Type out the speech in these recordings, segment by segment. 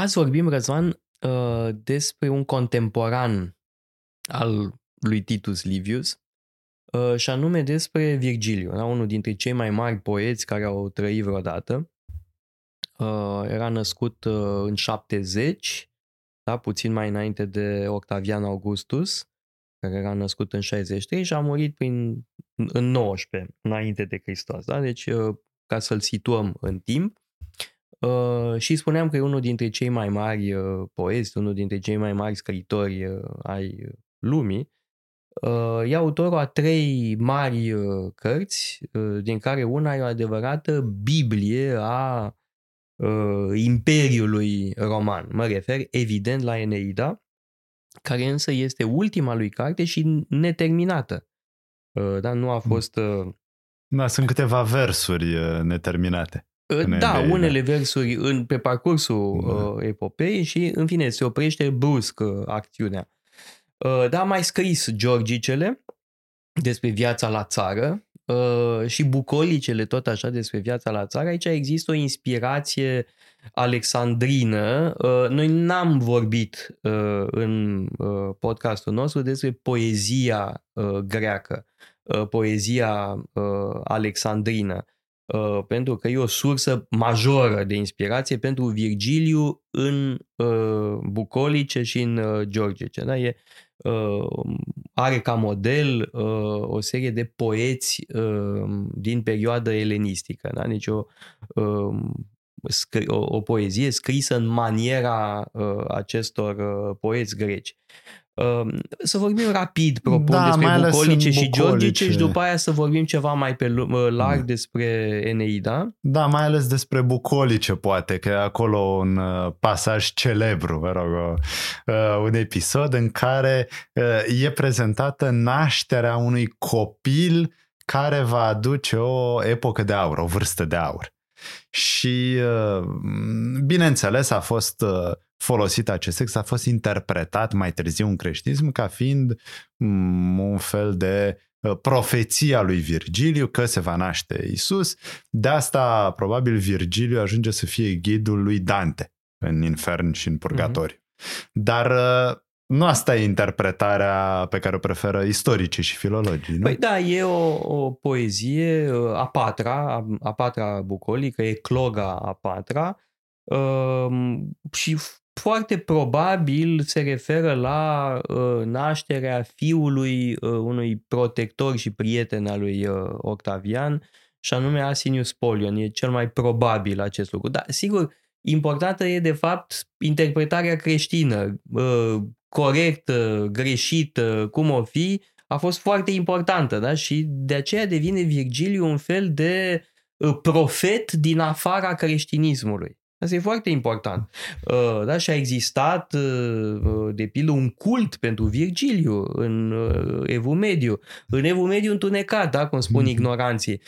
Azi vorbim, Răzvan, uh, despre un contemporan al lui Titus Livius, uh, și anume despre Virgiliu, da? unul dintre cei mai mari poeți care au trăit vreodată. Uh, era născut în 70, da? puțin mai înainte de Octavian Augustus, care era născut în 63 și a murit prin, în 19, înainte de Hristos. Da? Deci, ca să-l situăm în timp, Uh, și spuneam că e unul dintre cei mai mari uh, poezi, unul dintre cei mai mari scriitori uh, ai lumii. Uh, e autorul a trei mari uh, cărți, uh, din care una e o adevărată Biblie a uh, Imperiului Roman. Mă refer evident la Eneida, care însă este ultima lui carte și neterminată. Uh, dar nu a mm. fost... Uh, da, sunt câteva versuri uh, neterminate. Da, unele versuri în, pe parcursul da. uh, epopei și, în fine, se oprește brusc uh, acțiunea. Uh, da, mai scris Georgicele despre viața la țară uh, și bucolicele tot așa despre viața la țară. Aici există o inspirație alexandrină. Uh, noi n-am vorbit uh, în uh, podcastul nostru despre poezia uh, greacă, uh, poezia uh, alexandrină. Uh, pentru că e o sursă majoră de inspirație pentru Virgiliu în uh, bucolice și în uh, georgice. Da? E, uh, are ca model uh, o serie de poeți uh, din perioada elenistică. Da? Deci o, uh, o, o poezie scrisă în maniera uh, acestor uh, poeți greci. Ehm, să vorbim rapid, propun, da, despre bucolice și georgice și după aia să vorbim ceva mai pe larg da. despre Eneida. Da, mai ales despre bucolice, poate, că e acolo un uh, pasaj celebru, mă rog, uh, un episod în care uh, e prezentată nașterea unui copil care va aduce o epocă de aur, o vârstă de aur. Și, bineînțeles, a fost folosit acest text, a fost interpretat mai târziu în creștinism ca fiind mm, un fel de uh, profeția lui Virgiliu că se va naște Isus. De asta, probabil, Virgiliu ajunge să fie ghidul lui Dante în infern și în purgatoriu. Mm-hmm. Dar uh, nu asta e interpretarea pe care o preferă istoricii și filologii, nu? Păi da, e o, o poezie uh, a patra, a, a patra bucolică, e cloga a patra, uh, și foarte probabil se referă la uh, nașterea fiului uh, unui protector și prieten al lui uh, Octavian, și anume Asinius Polion. E cel mai probabil acest lucru. Dar, sigur, importantă e, de fapt, interpretarea creștină, uh, corectă, greșită, cum o fi, a fost foarte importantă, da? Și de aceea devine Virgiliu un fel de uh, profet din afara creștinismului. Asta e foarte important. Uh, da? Și a existat, uh, uh, de pildă, un cult pentru Virgiliu în Evul Mediu. În Evul Mediu întunecat, da? cum spun mhm. ignoranții.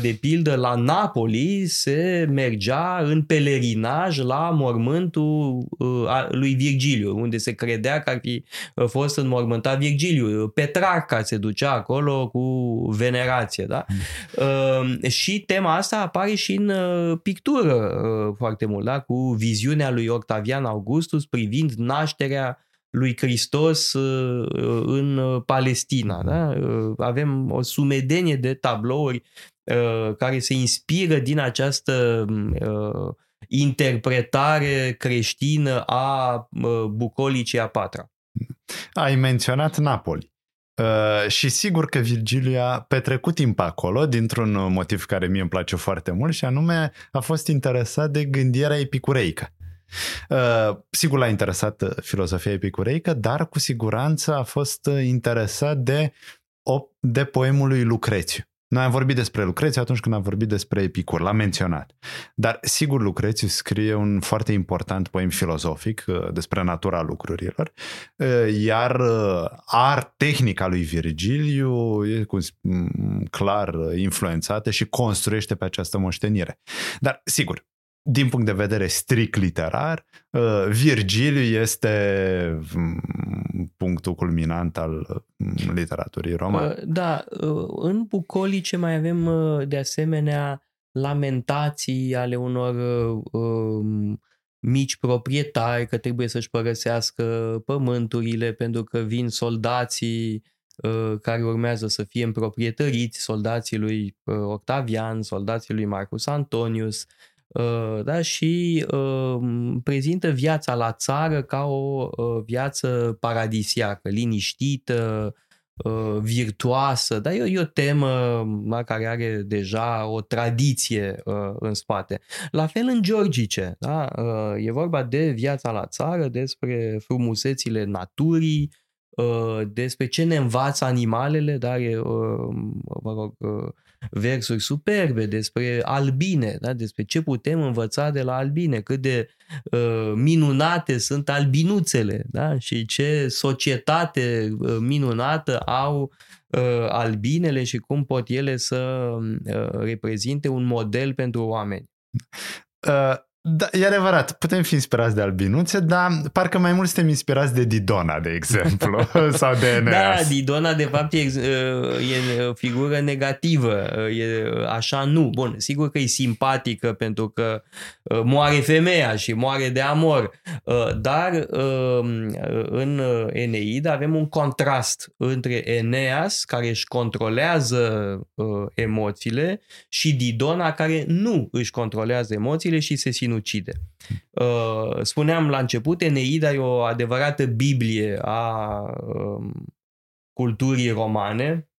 De pildă, la Napoli se mergea în pelerinaj la mormântul lui Virgiliu, unde se credea că ar fi fost înmormântat Virgiliu. Petrarca se ducea acolo cu venerație. Da? Mm. Și tema asta apare și în pictură foarte mult, da? cu viziunea lui Octavian Augustus privind nașterea lui Hristos uh, în Palestina. Da? Uh, avem o sumedenie de tablouri uh, care se inspiră din această interpretare creștină a bucolicii a patra. Ai menționat Napoli. Uh, și sigur că Virgiliu a petrecut timp acolo dintr-un motiv care mie îmi place foarte mult și anume a fost interesat de gândirea epicureică. Uh, sigur l-a interesat filozofia epicureică, dar cu siguranță a fost interesat de, de poemul lui Lucrețiu. Noi am vorbit despre Lucrețiu atunci când am vorbit despre Epicur, l-am menționat. Dar sigur Lucrețiu scrie un foarte important poem filozofic uh, despre natura lucrurilor, uh, iar uh, art tehnica lui Virgiliu e clar influențată și construiește pe această moștenire. Dar sigur, din punct de vedere strict literar, uh, Virgiliu este mm, punctul culminant al mm, literaturii romane. Uh, da, uh, în bucolice mai avem de asemenea lamentații ale unor um, mici proprietari că trebuie să-și părăsească pământurile pentru că vin soldații uh, care urmează să fie împroprietăriți, soldații lui uh, Octavian, soldații lui Marcus Antonius, uh, da, și prezintă viața la țară ca o viață paradisiacă, liniștită, Uh, virtuoasă, dar e, e o temă da, care are deja o tradiție uh, în spate. La fel în Georgice, da? uh, e vorba de viața la țară, despre frumusețile naturii, uh, despre ce ne învață animalele, dar e, uh, mă rog, uh, versuri superbe despre albine, da? despre ce putem învăța de la albine, cât de uh, minunate sunt albinuțele da? și ce societate uh, minunată au uh, albinele și cum pot ele să uh, reprezinte un model pentru oameni. Uh, da, e adevărat, putem fi inspirați de albinuțe, dar parcă mai mult suntem inspirați de Didona, de exemplu, sau de Eneas. Da, Didona de fapt e, e o figură negativă, e așa nu. Bun, sigur că e simpatică pentru că moare femeia și moare de amor, dar în Eneid avem un contrast între Eneas, care își controlează emoțiile, și Didona, care nu își controlează emoțiile și se sinucide. Uh, spuneam la început, Eneida e o adevărată Biblie a um, culturii romane,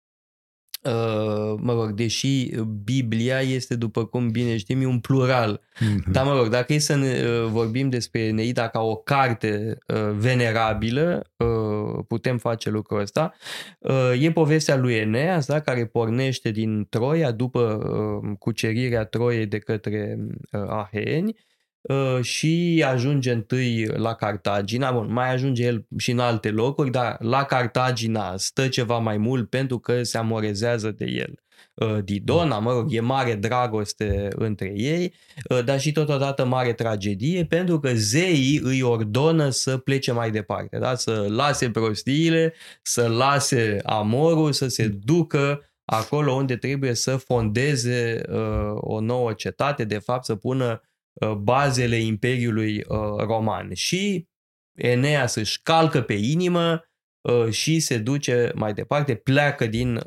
Uh, mă rog, deși Biblia este, după cum bine știm, un plural. Mm-hmm. Dar, mă rog, dacă e să ne, uh, vorbim despre Eneida ca o carte uh, venerabilă, uh, putem face lucrul ăsta. Uh, e povestea lui Eneas, da, care pornește din Troia după uh, cucerirea Troiei de către uh, Aheni Uh, și ajunge întâi la Cartagina, bun, mai ajunge el și în alte locuri, dar la Cartagina stă ceva mai mult pentru că se amorezează de el. Uh, Didona, mă rog, e mare dragoste între ei, uh, dar și totodată mare tragedie pentru că zeii îi ordonă să plece mai departe, da? să lase prostiile, să lase amorul, să se ducă acolo unde trebuie să fondeze uh, o nouă cetate, de fapt să pună Uh, bazele Imperiului uh, Roman. Și Eneas își calcă pe inimă uh, și se duce mai departe, pleacă din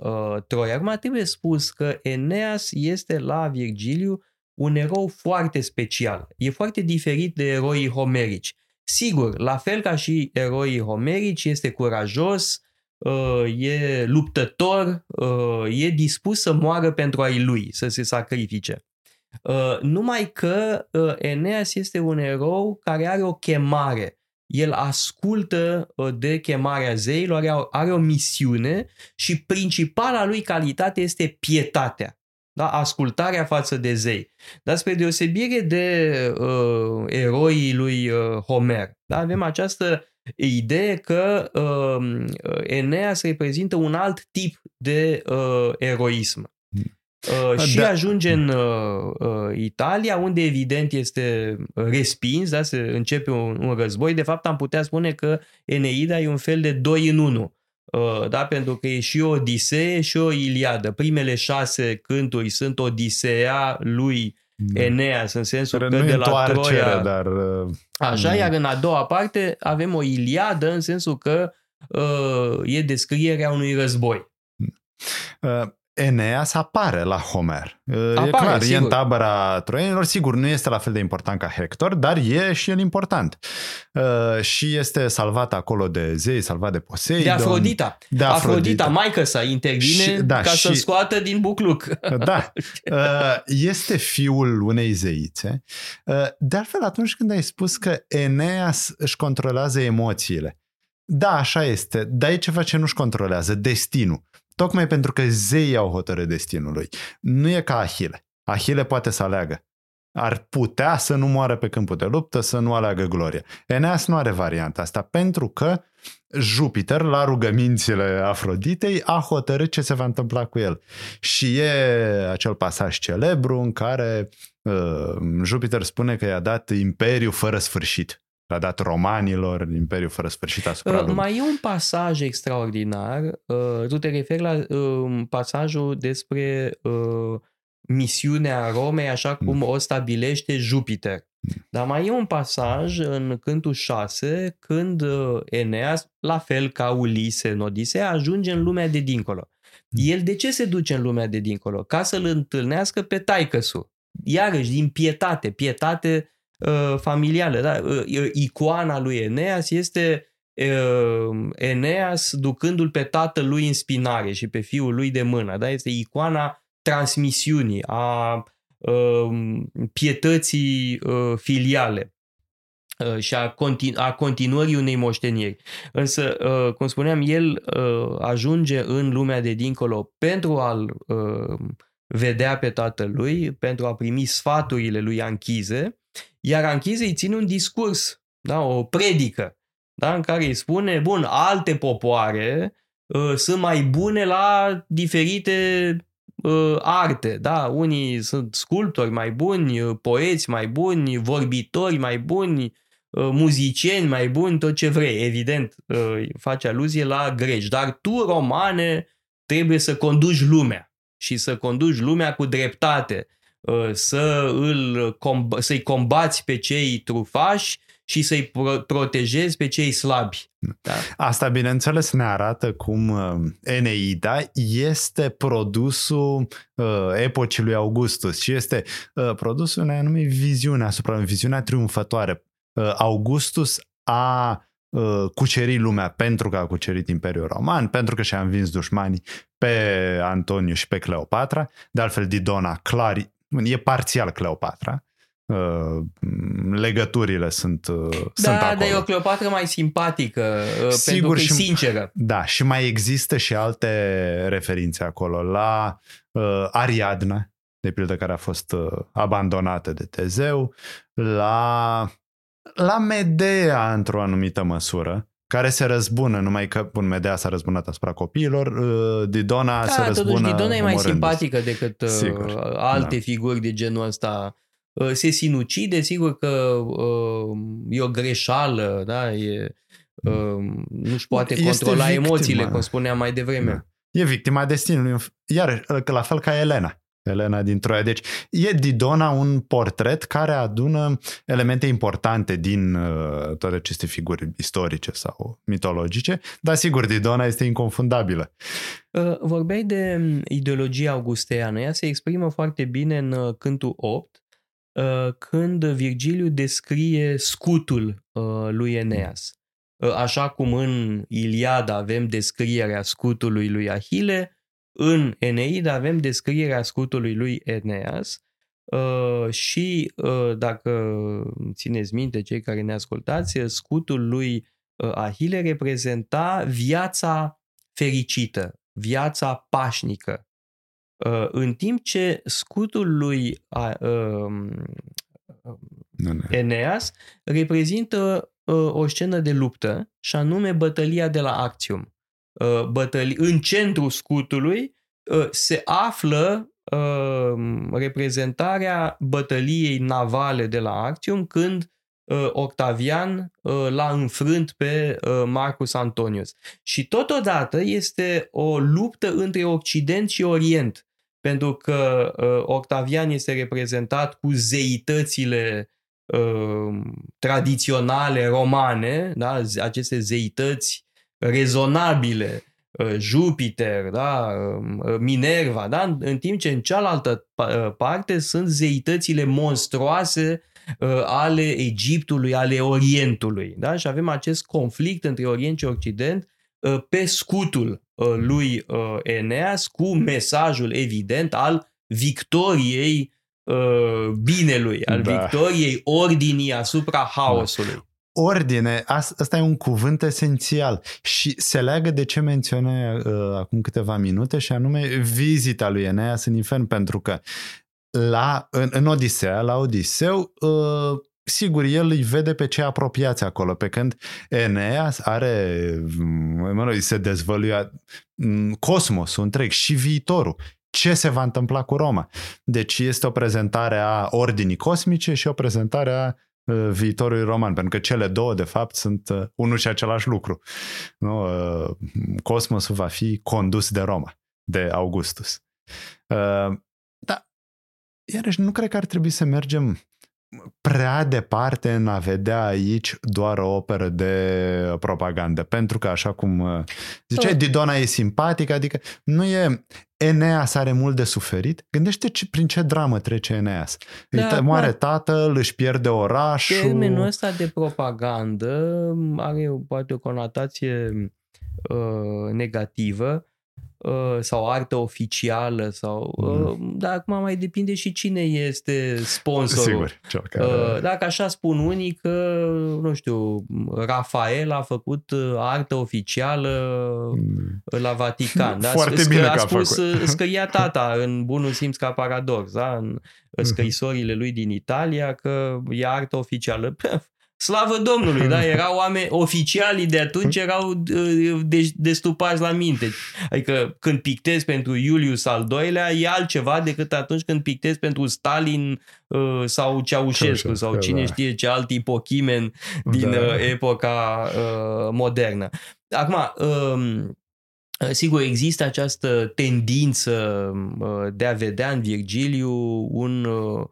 Troia. Acum trebuie spus că Eneas este la Virgiliu un erou foarte special. E foarte diferit de eroii homerici. Sigur, la fel ca și eroii homerici, este curajos, e luptător, e dispus să moară pentru ai lui, să se sacrifice. Uh, numai că uh, Eneas este un erou care are o chemare. El ascultă uh, de chemarea zeilor, are, are o misiune și principala lui calitate este pietatea. Da? Ascultarea față de zei. Dar spre deosebire de uh, eroii lui uh, Homer, da? avem această idee că uh, Eneas reprezintă un alt tip de uh, eroism. Uh, și da. ajunge în uh, uh, Italia, unde evident este respins, da, se începe un, un război. De fapt, am putea spune că Eneida e un fel de doi în unu. Uh, da, pentru că e și o Odisee și o Iliadă. Primele șase cânturi sunt Odiseea lui da. Eneas, în sensul Care că de la Troia... Dar, uh, așa, nu. iar în a doua parte avem o Iliadă, în sensul că uh, e descrierea unui război. Uh, Eneas apare la Homer. Apare, e clar, sigur. e în tabăra troienilor. Sigur, nu este la fel de important ca Hector, dar e și el important. Uh, și este salvat acolo de zei, salvat de Poseidon. De Afrodita. De Afrodita, Afrodita maică sa intervine și, da, ca și, să scoată din bucluc. Da. Uh, este fiul unei zeițe. Uh, de altfel, atunci când ai spus că Eneas își controlează emoțiile, da, așa este, dar e ceva ce nu-și controlează, destinul. Tocmai pentru că zeii au hotărât destinul lui. Nu e ca Ahile. Ahile poate să aleagă. Ar putea să nu moară pe câmpul de luptă, să nu aleagă gloria. Eneas nu are varianta asta pentru că Jupiter, la rugămințile Afroditei, a hotărât ce se va întâmpla cu el. Și e acel pasaj celebru în care uh, Jupiter spune că i-a dat imperiu fără sfârșit l-a dat romanilor, Imperiul fără sfârșit asupra uh, lumii. Mai e un pasaj extraordinar. Uh, tu te referi la uh, pasajul despre uh, misiunea Romei așa cum mm. o stabilește Jupiter. Dar mai e un pasaj în Cântul 6 când uh, Eneas, la fel ca Ulise în Odisea, ajunge în lumea de dincolo. El de ce se duce în lumea de dincolo? Ca să-l întâlnească pe taicăsul. Iarăși, din pietate, pietate uh, familială. Da? Uh, icoana lui Eneas este uh, Eneas ducându-l pe tatăl lui în spinare și pe fiul lui de mână. Da? Este icoana transmisiunii, a uh, pietății uh, filiale uh, și a, continu- a continuării unei moșteniri. Însă, uh, cum spuneam, el uh, ajunge în lumea de dincolo pentru a-l uh, vedea pe tatălui, pentru a primi sfaturile lui Anchize, iar Anchize îi ține un discurs, da, o predică, da, în care îi spune, bun, alte popoare uh, sunt mai bune la diferite uh, arte, da, unii sunt sculptori mai buni, uh, poeți mai buni, vorbitori mai buni, uh, muzicieni mai buni, tot ce vrei, evident, uh, face aluzie la greci, dar tu, romane, trebuie să conduci lumea și să conduci lumea cu dreptate, uh, să îl, să-i combați pe cei trufași și să-i protejezi pe cei slabi. Da? Asta, bineînțeles, ne arată cum uh, Eneida este produsul uh, epocii lui Augustus și este uh, produsul unei anume viziune asupra, viziunea triumfătoare. Uh, Augustus a uh, cucerit lumea pentru că a cucerit Imperiul Roman, pentru că și-a învins dușmanii pe Antoniu și pe Cleopatra. De altfel, Didona clar e parțial Cleopatra, Uh, legăturile sunt, uh, da, sunt acolo. dar e o Cleopatra mai simpatică, uh, Sigur, pentru că și, e sinceră. Da, și mai există și alte referințe acolo la uh, Ariadna, de pildă care a fost uh, abandonată de Tezeu, la, la Medea într-o anumită măsură, care se răzbună, numai că, bun, Medea s-a răzbunat asupra copiilor, uh, Didona da, se răzbună totuși, Didona e mai simpatică decât uh, alte da. figuri de genul ăsta Uh, se sinucide, sigur că uh, e o greșeală, da? E, uh, nu-și poate este controla victima. emoțiile, cum spuneam mai devreme. Da. E victima destinului. Iar, la fel ca Elena. Elena din Troia. Deci e Didona un portret care adună elemente importante din uh, toate aceste figuri istorice sau mitologice, dar sigur Didona este inconfundabilă. Uh, vorbeai de um, ideologia augusteană. Ea se exprimă foarte bine în uh, Cântul 8, Uh, când Virgiliu descrie scutul uh, lui Eneas. Uh, așa cum în Iliada avem descrierea scutului lui Ahile, în Eneida avem descrierea scutului lui Eneas. Și dacă țineți minte cei care ne ascultați, scutul lui Ahile reprezenta viața fericită, viața pașnică, Uh, în timp ce scutul lui uh, Eneas reprezintă uh, o scenă de luptă și anume bătălia de la Actium. Bătăli- în centrul scutului se află reprezentarea bătăliei navale de la Actium când Octavian l-a înfrânt pe Marcus Antonius. Și totodată este o luptă între Occident și Orient pentru că uh, Octavian este reprezentat cu zeitățile uh, tradiționale romane, da? aceste zeități rezonabile, uh, Jupiter, da? Uh, Minerva, da? în timp ce în cealaltă uh, parte sunt zeitățile monstruoase uh, ale Egiptului, ale Orientului. Da? Și avem acest conflict între Orient și Occident uh, pe scutul Uh, lui uh, Eneas cu mesajul evident al victoriei uh, binelui, al da. victoriei ordinii asupra haosului. Da. Ordine, asta e un cuvânt esențial și se leagă de ce menționai uh, acum câteva minute și anume vizita lui Eneas în infern, pentru că la, în, în Odisea, la Odiseu, uh, sigur, el îi vede pe cei apropiați acolo, pe când Eneas are, mă rog, se dezvăluie cosmosul întreg și viitorul. Ce se va întâmpla cu Roma? Deci este o prezentare a ordinii cosmice și o prezentare a uh, viitorului roman, pentru că cele două, de fapt, sunt uh, unul și același lucru. Nu? Uh, cosmosul va fi condus de Roma, de Augustus. Uh, da, iarăși nu cred că ar trebui să mergem prea departe în a vedea aici doar o operă de propagandă. Pentru că, așa cum uh, ziceai, oh. Didona e simpatică, adică nu e... Eneas are mult de suferit. Gândește ce, prin ce dramă trece Eneas. Da, moare da. tatăl, își pierde orașul. Termenul ăsta de propagandă are poate o conotație uh, negativă, Uh, sau artă oficială sau mm. Uh, dar acum mai depinde și cine este sponsorul. Sigur, cel care... Uh, dacă așa spun unii că, nu știu, Rafael a făcut artă oficială mm. la Vatican. Da? Foarte bine că a spus scăia tata în bunul simț ca paradox, da? în mhm. scrisorile lui din Italia că e artă oficială. Slavă Domnului, da? Erau oameni oficialii de atunci erau uh, de, destupați la minte. Adică când pictezi pentru Iulius al doilea e altceva decât atunci când pictezi pentru Stalin uh, sau Ceaușescu sau cine da. știe ce alt ipochimen din da. Uh, epoca modernă. Acum, um, Sigur, există această tendință de a vedea în Virgiliu un Um,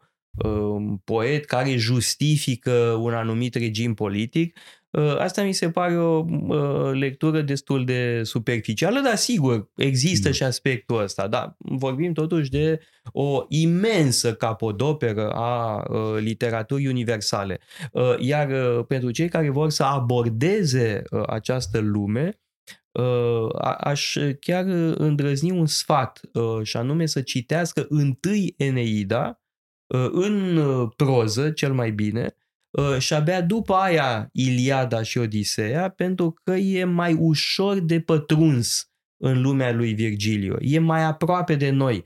poet care justifică un anumit regim politic. Uh, asta mi se pare o uh, lectură destul de superficială, dar sigur, există mm. și aspectul ăsta. Da, vorbim totuși de o imensă capodoperă a uh, literaturii universale. Iar pentru cei care vor să abordeze această lume, aș chiar îndrăzni un sfat, și anume să citească întâi Eneida, Uh, în uh, proză, cel mai bine, uh, și abia după aia Iliada și Odiseea, pentru că e mai ușor de pătruns în lumea lui Virgilio. E mai aproape de noi,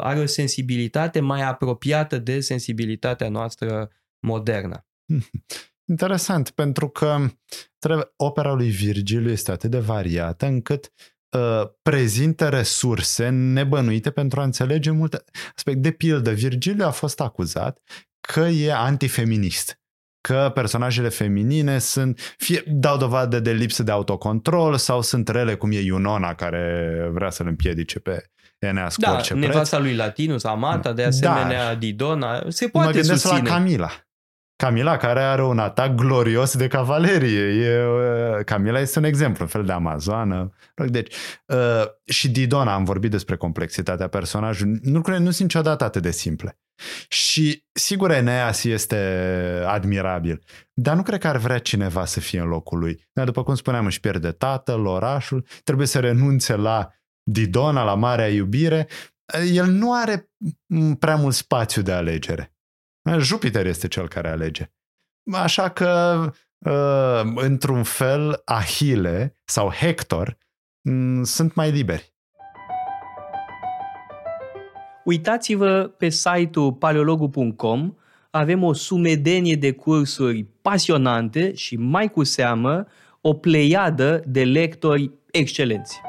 are o sensibilitate mai apropiată de sensibilitatea noastră modernă. Interesant, pentru că opera lui Virgiliu este atât de variată încât Uh, prezintă resurse nebănuite pentru a înțelege multe aspecte. De pildă, Virgiliu a fost acuzat că e antifeminist că personajele feminine sunt fie dau dovadă de lipsă de autocontrol sau sunt rele cum e Iunona care vrea să-l împiedice pe Eneas da, orice nevasta lui Latinus, Amata, de asemenea da. Didona, se poate mă gândesc susține. la Camila. Camila care are un atac glorios de cavalerie. E, uh, Camila este un exemplu, un fel de amazoană. Deci, uh, și Didona, am vorbit despre complexitatea personajului. Lucrurile nu sunt niciodată atât de simple. Și sigur Eneas este admirabil, dar nu cred că ar vrea cineva să fie în locul lui. Dar după cum spuneam, își pierde tatăl, orașul, trebuie să renunțe la Didona, la marea iubire. El nu are prea mult spațiu de alegere. Jupiter este cel care alege. Așa că, uh, într-un fel, Ahile sau Hector mm, sunt mai liberi. Uitați-vă pe site-ul paleologu.com, avem o sumedenie de cursuri pasionante și mai cu seamă o pleiadă de lectori excelenți.